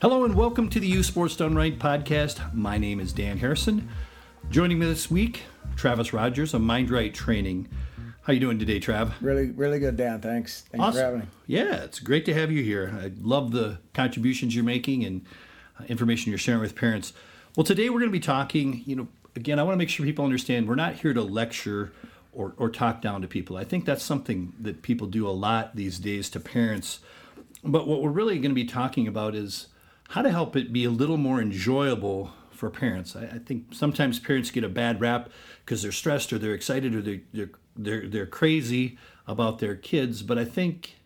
Hello and welcome to the Youth Sports Done Right podcast. My name is Dan Harrison. Joining me this week, Travis Rogers of Mind Right Training. How you doing today, Trav? Really, really good, Dan. Thanks. Thanks awesome. for having me. Yeah, it's great to have you here. I love the contributions you're making and uh, information you're sharing with parents. Well, today we're going to be talking, you know, again, I want to make sure people understand we're not here to lecture or, or talk down to people. I think that's something that people do a lot these days to parents. But what we're really going to be talking about is how to help it be a little more enjoyable for parents. I, I think sometimes parents get a bad rap because they're stressed or they're excited or they're, they're, they're, they're crazy about their kids. But I think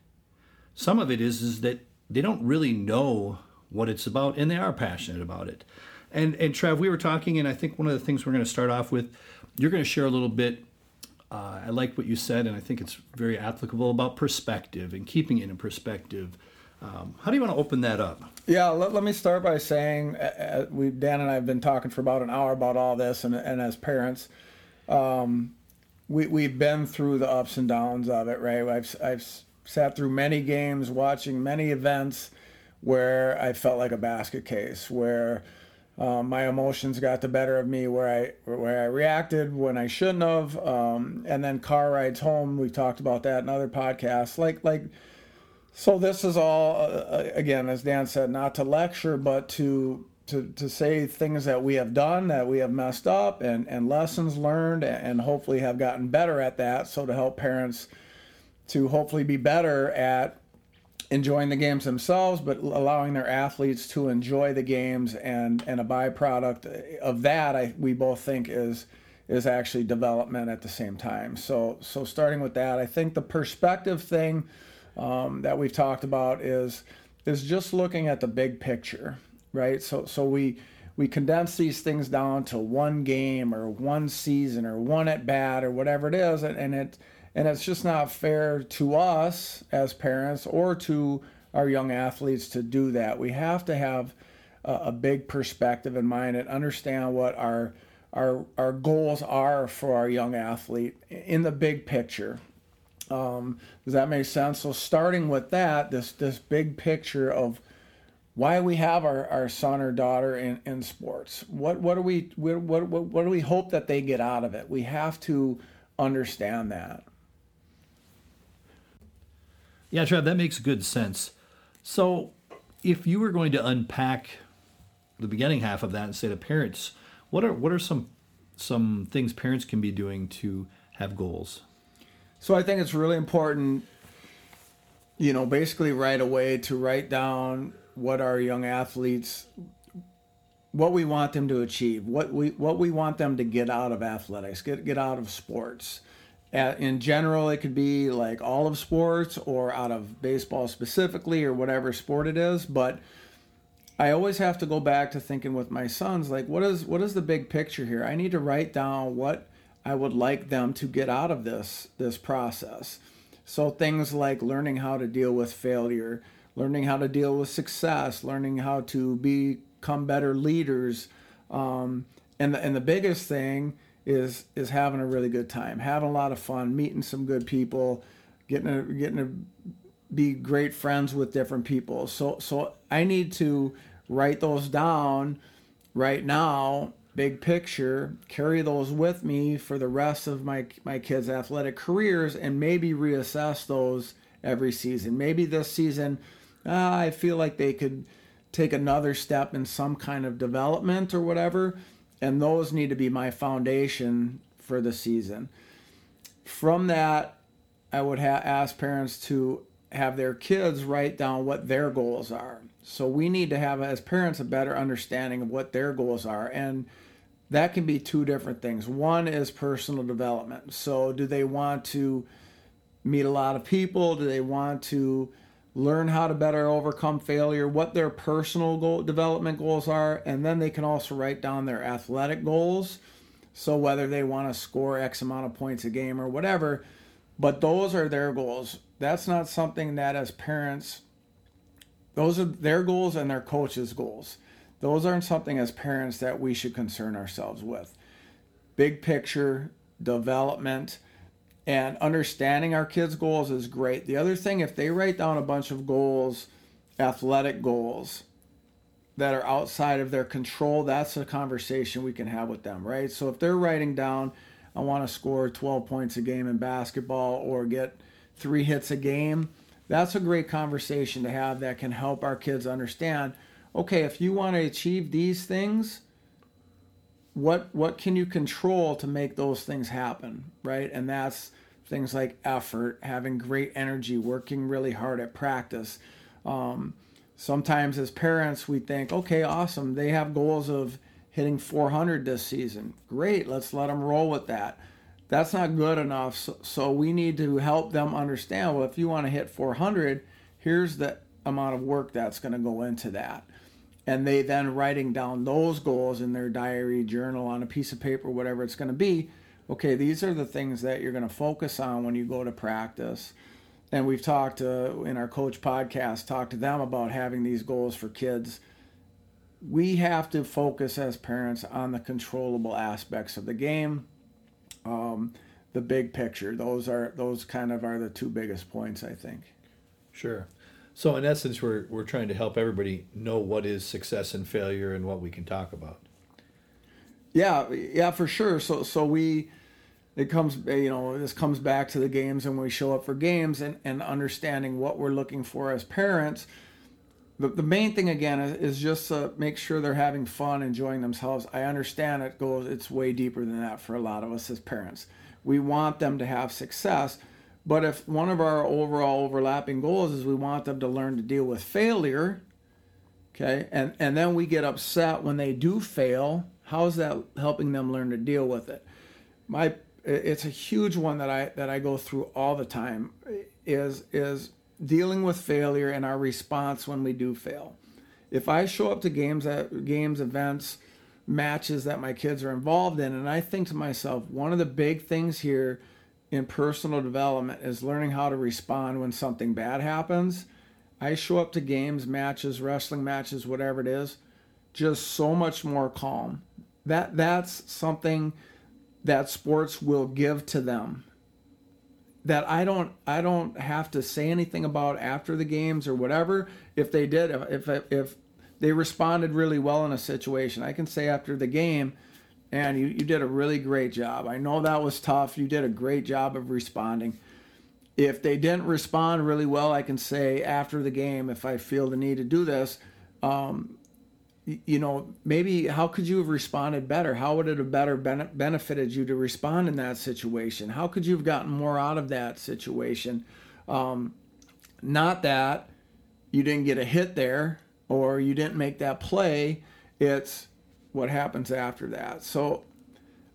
some of it is, is that they don't really know what it's about and they are passionate about it. And, and Trav, we were talking, and I think one of the things we're going to start off with, you're going to share a little bit uh, I like what you said, and I think it's very applicable about perspective and keeping it in perspective. Um, how do you want to open that up? Yeah, let, let me start by saying uh, we Dan and I have been talking for about an hour about all this, and, and as parents, um, we we've been through the ups and downs of it, right? I've I've sat through many games, watching many events where I felt like a basket case, where um, my emotions got the better of me, where I where I reacted when I shouldn't have, um, and then car rides home. We've talked about that in other podcasts, like like so this is all uh, uh, again, as Dan said, not to lecture, but to to to say things that we have done that we have messed up and and lessons learned, and hopefully have gotten better at that. So to help parents to hopefully be better at enjoying the games themselves, but allowing their athletes to enjoy the games and and a byproduct of that, I we both think is is actually development at the same time. So so starting with that, I think the perspective thing um, that we've talked about is is just looking at the big picture, right? So so we we condense these things down to one game or one season or one at bat or whatever it is, and, and it and it's just not fair to us as parents or to our young athletes to do that. We have to have a, a big perspective in mind and understand what our our our goals are for our young athlete in the big picture. Um, does that make sense? So starting with that, this this big picture of why we have our, our son or daughter in, in sports. What what do we what, what what do we hope that they get out of it? We have to understand that. Yeah, Trev, that makes good sense. So, if you were going to unpack the beginning half of that and say to parents, what are what are some some things parents can be doing to have goals? So I think it's really important, you know, basically right away to write down what our young athletes what we want them to achieve, what we what we want them to get out of athletics, get get out of sports. in general, it could be like all of sports or out of baseball specifically or whatever sport it is. But I always have to go back to thinking with my sons, like what is what is the big picture here? I need to write down what I would like them to get out of this this process. So things like learning how to deal with failure, learning how to deal with success, learning how to become better leaders, um, and the, and the biggest thing is is having a really good time, having a lot of fun, meeting some good people, getting a, getting to be great friends with different people. So so I need to write those down right now big picture, carry those with me for the rest of my my kids' athletic careers, and maybe reassess those every season. Maybe this season, uh, I feel like they could take another step in some kind of development or whatever, and those need to be my foundation for the season. From that, I would ha- ask parents to have their kids write down what their goals are. So we need to have, as parents, a better understanding of what their goals are. And that can be two different things. One is personal development. So, do they want to meet a lot of people? Do they want to learn how to better overcome failure? What their personal goal, development goals are? And then they can also write down their athletic goals. So, whether they want to score X amount of points a game or whatever, but those are their goals. That's not something that, as parents, those are their goals and their coaches' goals. Those aren't something as parents that we should concern ourselves with. Big picture, development, and understanding our kids' goals is great. The other thing, if they write down a bunch of goals, athletic goals, that are outside of their control, that's a conversation we can have with them, right? So if they're writing down, I want to score 12 points a game in basketball or get three hits a game, that's a great conversation to have that can help our kids understand okay, if you want to achieve these things, what what can you control to make those things happen, right? And that's things like effort, having great energy, working really hard at practice. Um, sometimes as parents, we think, okay, awesome, they have goals of hitting 400 this season. Great, let's let them roll with that. That's not good enough. So, so we need to help them understand well, if you want to hit 400, here's the amount of work that's going to go into that and they then writing down those goals in their diary journal on a piece of paper whatever it's going to be. Okay these are the things that you're going to focus on when you go to practice. And we've talked uh, in our coach podcast talked to them about having these goals for kids. We have to focus as parents on the controllable aspects of the game um, the big picture. Those are those kind of are the two biggest points i think. Sure so in essence, we're we're trying to help everybody know what is success and failure and what we can talk about. Yeah, yeah, for sure. So so we it comes eh, you know this comes back to the games and we show up for games and, and understanding what we're looking for as parents the, the main thing again is, is just to make sure they're having fun enjoying themselves i understand it goes it's way deeper than that for a lot of us as parents we want them to have success but if one of our overall overlapping goals is we want them to learn to deal with failure, okay, and, and then we get upset when they do fail, how is that helping them learn to deal with it? My it's a huge one that I that I go through all the time is is dealing with failure and our response when we do fail. If I show up to games at games, events, matches that my kids are involved in, and I think to myself, one of the big things here in personal development is learning how to respond when something bad happens. I show up to games, matches, wrestling matches, whatever it is, just so much more calm. That that's something that sports will give to them. That I don't I don't have to say anything about after the games or whatever. If they did, if if, if they responded really well in a situation, I can say after the game, and you, you did a really great job. I know that was tough. You did a great job of responding. If they didn't respond really well, I can say after the game, if I feel the need to do this, um, you know, maybe how could you have responded better? How would it have better benefited you to respond in that situation? How could you have gotten more out of that situation? Um, not that you didn't get a hit there or you didn't make that play. It's what happens after that. So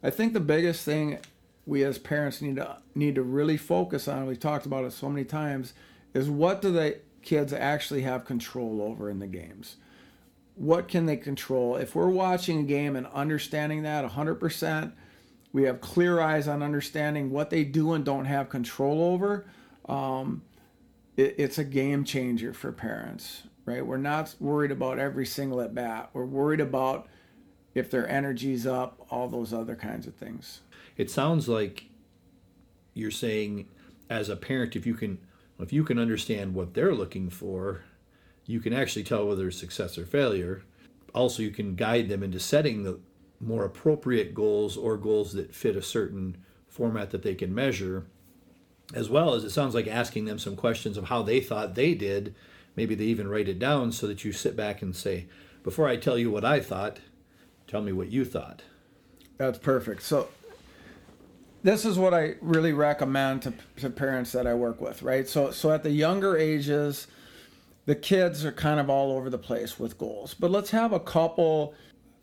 I think the biggest thing we as parents need to need to really focus on, we've talked about it so many times, is what do the kids actually have control over in the games? What can they control? If we're watching a game and understanding that 100%, we have clear eyes on understanding what they do and don't have control over. Um, it, it's a game changer for parents, right? We're not worried about every single at bat. We're worried about if their energy's up, all those other kinds of things. It sounds like you're saying as a parent if you can if you can understand what they're looking for, you can actually tell whether it's success or failure. Also, you can guide them into setting the more appropriate goals or goals that fit a certain format that they can measure, as well as it sounds like asking them some questions of how they thought they did. Maybe they even write it down so that you sit back and say, before I tell you what I thought, Tell me what you thought. That's perfect. So, this is what I really recommend to, to parents that I work with, right? So, so at the younger ages, the kids are kind of all over the place with goals. But let's have a couple,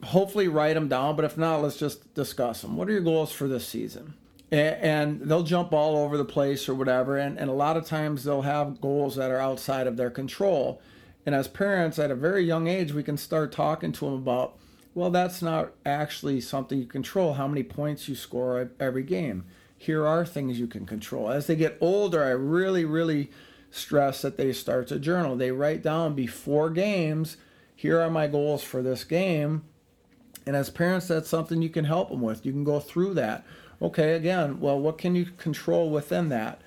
hopefully write them down. But if not, let's just discuss them. What are your goals for this season? And, they'll jump all over the place or whatever. And, and a lot of times they'll have goals that are outside of their control. And as parents at a very young age, we can start talking to them about well, that's not actually something you control, how many points you score every game. Here are things you can control. As they get older, I really, really stress that they start to journal. They write down before games, here are my goals for this game. And as parents, that's something you can help them with. You can go through that. Okay, again, well, what can you control within that?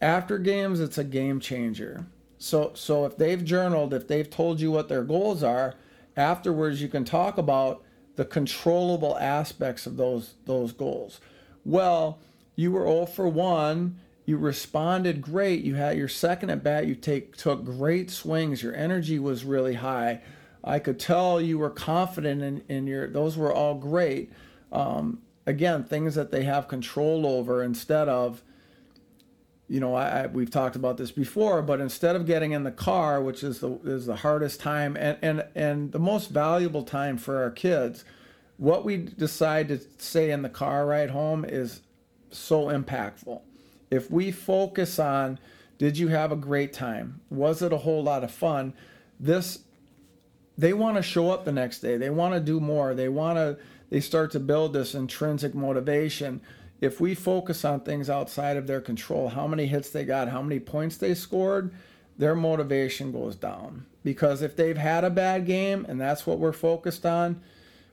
After games, it's a game changer. So, so if they've journaled, if they've told you what their goals are, afterwards you can talk about the controllable aspects of those those goals. Well, you were 0 for 1. You responded great. You had your second at bat. You take took great swings. Your energy was really high. I could tell you were confident in, in your. Those were all great. Um, again, things that they have control over instead of you know, I, I, we've talked about this before, but instead of getting in the car, which is the is the hardest time and and and the most valuable time for our kids, what we decide to say in the car ride home is so impactful. If we focus on did you have a great time? Was it a whole lot of fun? This they want to show up the next day. They want to do more. They want to they start to build this intrinsic motivation if we focus on things outside of their control, how many hits they got, how many points they scored, their motivation goes down. Because if they've had a bad game and that's what we're focused on,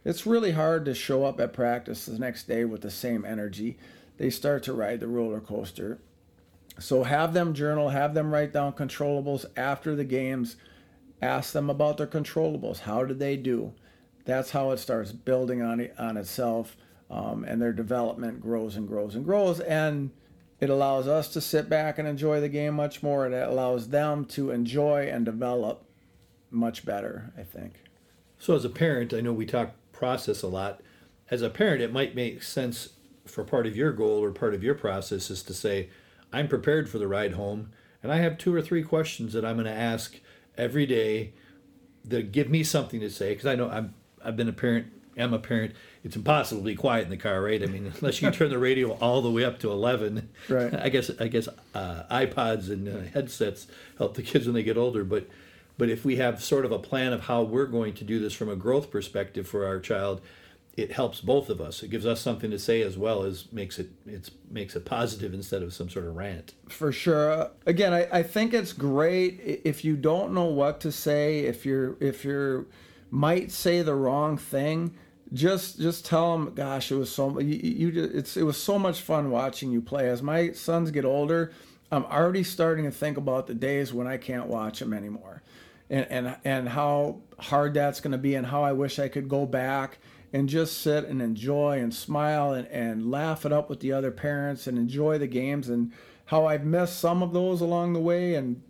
it's really hard to show up at practice the next day with the same energy. They start to ride the roller coaster. So have them journal, have them write down controllables after the games. Ask them about their controllables. How did they do? That's how it starts building on, on itself um, and their development grows and grows and grows. And it allows us to sit back and enjoy the game much more, and it allows them to enjoy and develop much better, I think. So, as a parent, I know we talk process a lot. As a parent, it might make sense for part of your goal or part of your process is to say, I'm prepared for the ride home, and I have two or three questions that I'm going to ask every day that give me something to say because I know I'm I've been a parent am a parent, it's impossible to be quiet in the car, right? I mean, unless you turn the radio all the way up to eleven. Right. I guess I guess uh, iPods and uh, headsets help the kids when they get older, but but if we have sort of a plan of how we're going to do this from a growth perspective for our child, it helps both of us. It gives us something to say as well as makes it it's makes it positive instead of some sort of rant. For sure. Again, I, I think it's great if you don't know what to say, if you're if you're might say the wrong thing just just tell them gosh it was so you, you it's it was so much fun watching you play. As my sons get older i'm already starting to think about the days when i can't watch them anymore. And and and how hard that's going to be and how i wish i could go back and just sit and enjoy and smile and, and laugh it up with the other parents and enjoy the games and how i've missed some of those along the way and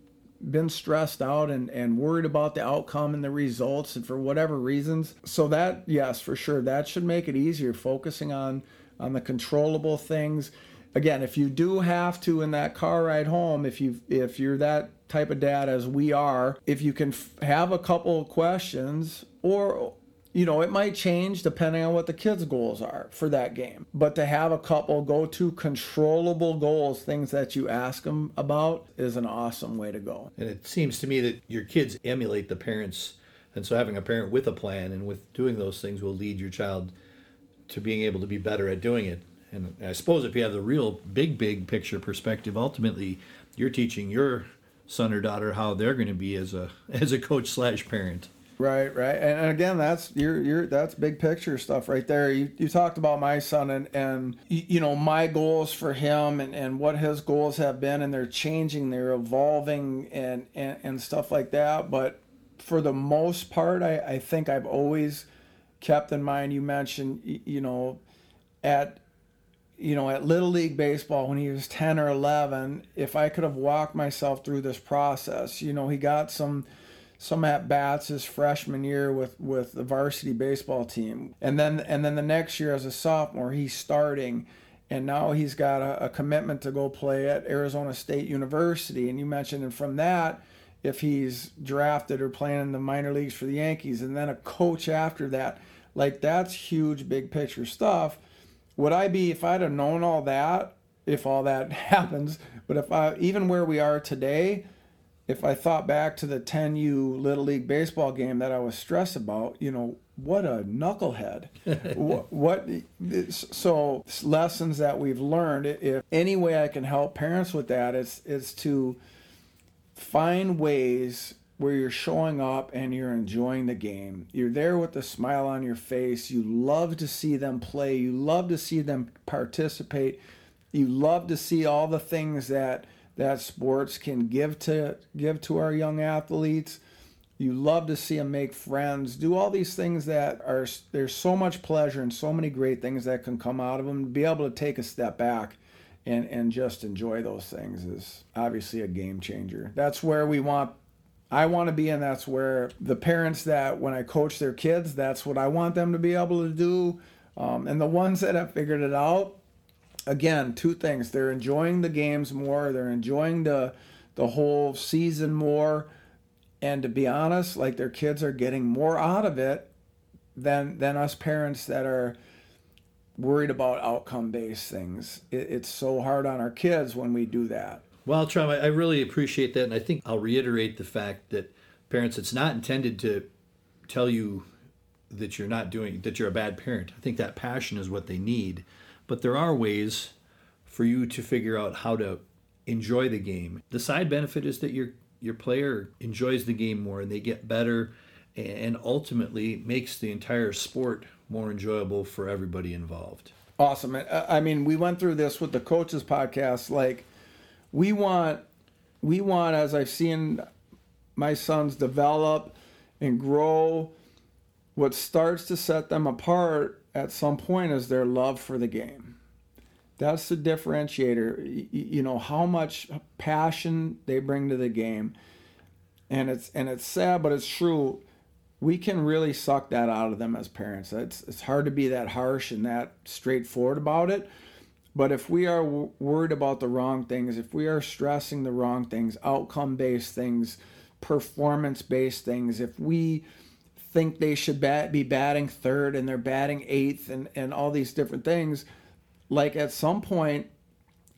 been stressed out and, and worried about the outcome and the results and for whatever reasons. So that yes, for sure, that should make it easier focusing on on the controllable things. Again, if you do have to in that car ride home, if you if you're that type of dad as we are, if you can f- have a couple questions or you know, it might change depending on what the kids' goals are for that game. But to have a couple go to controllable goals, things that you ask them about, is an awesome way to go. And it seems to me that your kids emulate the parents. And so having a parent with a plan and with doing those things will lead your child to being able to be better at doing it. And I suppose if you have the real big, big picture perspective, ultimately you're teaching your son or daughter how they're going to be as a as a coach slash parent. Right, right, and, and again, that's your your that's big picture stuff right there. You you talked about my son and and you know my goals for him and and what his goals have been, and they're changing, they're evolving, and and, and stuff like that. But for the most part, I I think I've always kept in mind. You mentioned you know at you know, at Little League Baseball when he was 10 or 11, if I could have walked myself through this process, you know, he got some some at bats his freshman year with with the varsity baseball team, and then and then the next year as a sophomore he's starting, and now he's got a, a commitment to go play at Arizona State University. And you mentioned, and from that, if he's drafted or playing in the minor leagues for the Yankees, and then a coach after that, like that's huge, big picture stuff. Would I be if I'd have known all that? If all that happens, but if I even where we are today, if I thought back to the 10U Little League baseball game that I was stressed about, you know, what a knucklehead. what, what, so lessons that we've learned, if any way I can help parents with that is, is to find ways where you're showing up and you're enjoying the game. You're there with a smile on your face. You love to see them play. You love to see them participate. You love to see all the things that that sports can give to give to our young athletes You love to see them make friends, do all these things that are, there's so much pleasure and so many great things that can come out of them. Be able to take a step back and, and just enjoy those things is obviously a game changer. That's where we want I want to be, and that's where the parents that when I coach their kids, that's what I want them to be able to do. Um, and the ones that have figured it out, again, two things: they're enjoying the games more, they're enjoying the the whole season more, and to be honest, like their kids are getting more out of it than than us parents that are worried about outcome based things. It, it's so hard on our kids when we do that. Well, Trav, I really appreciate that. And I think I'll reiterate the fact that parents, it's not intended to tell you that you're not doing, that you're a bad parent. I think that passion is what they need. But there are ways for you to figure out how to enjoy the game. The side benefit is that your your player enjoys the game more and they get better and ultimately makes the entire sport more enjoyable for everybody involved. Awesome. Uh, I mean, we went through this with the coaches podcast like we want we want as I've seen my sons develop and grow what starts to set them apart at some point is their love for the game. That's the differentiator. You know how much passion they bring to the game, and it's and it's sad, but it's true. We can really suck that out of them as parents. It's it's hard to be that harsh and that straightforward about it. But if we are w- worried about the wrong things, if we are stressing the wrong things, outcome based things, performance based things, if we think they should bat, be batting third and they're batting eighth and, and all these different things, like at some point,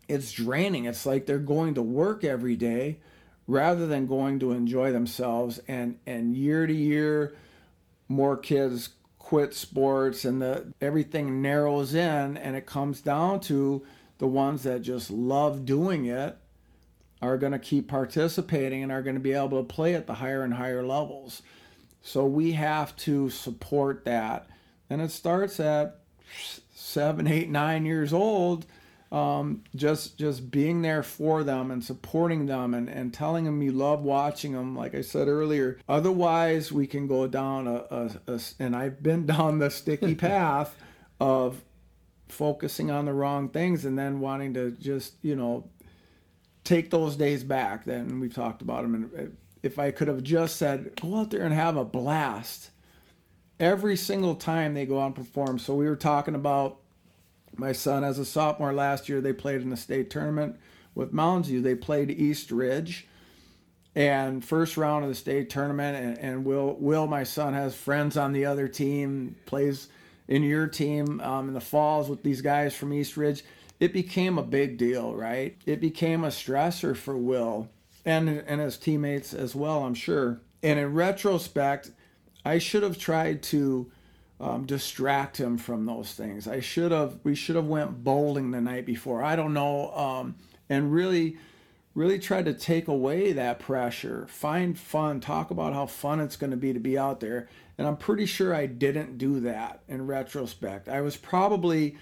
it's draining. It's like they're going to work every day rather than going to enjoy themselves. And, and year to year, more kids quit sports and the everything narrows in and it comes down to the ones that just love doing it are going to keep participating and are going to be able to play at the higher and higher levels. So we have to support that. And it starts at seven, eight, nine years old um, just just being there for them and supporting them and, and telling them you love watching them like i said earlier otherwise we can go down a, a, a and i've been down the sticky path of focusing on the wrong things and then wanting to just you know take those days back then we've talked about them and if i could have just said go out there and have a blast every single time they go out and perform so we were talking about my son, as a sophomore last year, they played in the state tournament with Mounds View. They played East Ridge, and first round of the state tournament. And, and Will, Will, my son, has friends on the other team, plays in your team um, in the falls with these guys from East Ridge. It became a big deal, right? It became a stressor for Will and and his teammates as well, I'm sure. And in retrospect, I should have tried to um, distract him from those things. I should have. We should have went bowling the night before. I don't know. Um, and really, really tried to take away that pressure. Find fun. Talk about how fun it's going to be to be out there. And I'm pretty sure I didn't do that in retrospect. I was probably.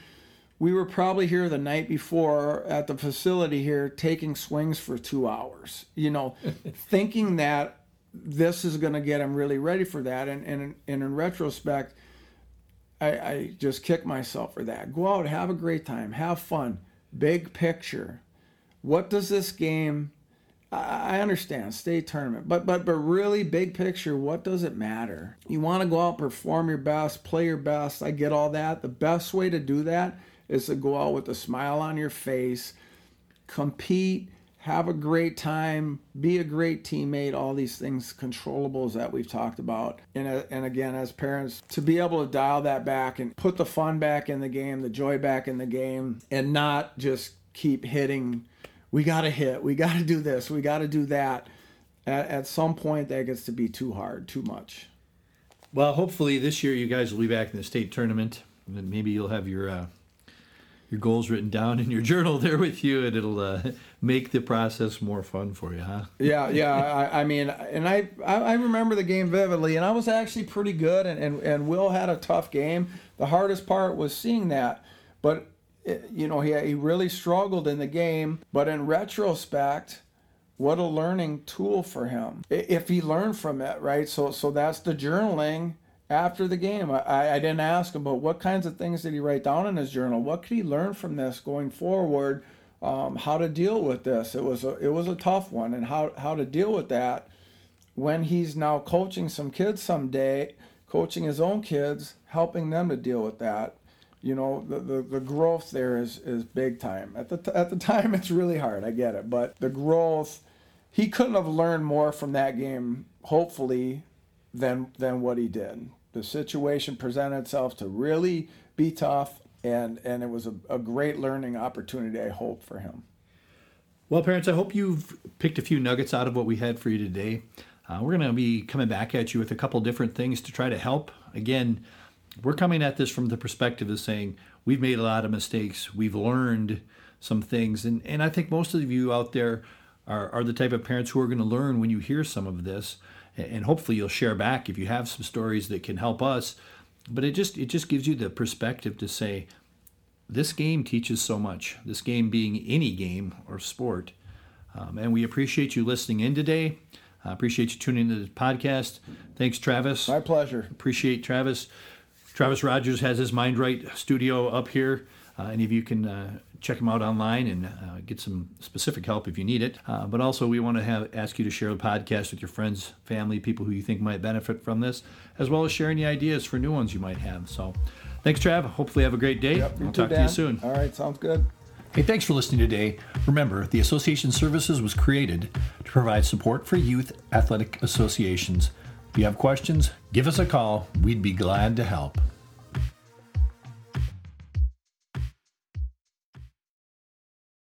We were probably here the night before at the facility here taking swings for two hours, you know, thinking that this is going to get him really ready for that. And, and, and in retrospect, I, I just kick myself for that. Go out, have a great time, have fun. Big picture. What does this game? I understand state tournament, but but but really big picture. What does it matter? You want to go out, perform your best, play your best. I get all that. The best way to do that is to go out with a smile on your face, compete, have a great time, be a great teammate, all these things, controllables that we've talked about. And, uh, and again, as parents, to be able to dial that back and put the fun back in the game, the joy back in the game, and not just keep hitting, we got to hit, we got to do this, we got to do that. At, at some point, that gets to be too hard, too much. Well, hopefully this year you guys will be back in the state tournament. And maybe you'll have your uh, your goals written down in your journal there with you, and it'll uh, make the process more fun for you, huh? yeah, yeah. I, I, mean, and I, I remember the game vividly, and I was actually pretty good, and, and, and Will had a tough game. The hardest part was seeing that, but it, you know, he he really struggled in the game. But in retrospect, what a learning tool for him if he learned from it, right? So so that's the journaling after the game. I, I didn't ask him, but what kinds of things did he write down in his journal? What could he learn from this going forward? Um, how to deal with this? It was a it was a tough one, and how how to deal with that when he's now coaching some kids someday, coaching his own kids, helping them to deal with that. You know, the, the, the growth there is, is big time. At the, t- at the time, it's really hard. I get it. But the growth, he couldn't have learned more from that game, hopefully, than, than what he did. The situation presented itself to really be tough, and, and it was a, a great learning opportunity, I hope, for him. Well, parents, I hope you've picked a few nuggets out of what we had for you today. Uh, we're going to be coming back at you with a couple different things to try to help. Again, we're coming at this from the perspective of saying we've made a lot of mistakes, we've learned some things, and, and I think most of you out there are, are the type of parents who are going to learn when you hear some of this, and hopefully you'll share back if you have some stories that can help us. But it just it just gives you the perspective to say, this game teaches so much. This game being any game or sport, um, and we appreciate you listening in today. I appreciate you tuning into the podcast. Thanks, Travis. My pleasure. Appreciate Travis. Travis Rogers has his Mind Right studio up here. Uh, any of you can uh, check them out online and uh, get some specific help if you need it. Uh, but also, we want to have ask you to share the podcast with your friends, family, people who you think might benefit from this, as well as sharing the ideas for new ones you might have. So, thanks, Trav. Hopefully, have a great day. Yep, we'll too, talk Dan. to you soon. All right, sounds good. Hey, thanks for listening today. Remember, the association services was created to provide support for youth athletic associations. If you have questions, give us a call. We'd be glad to help.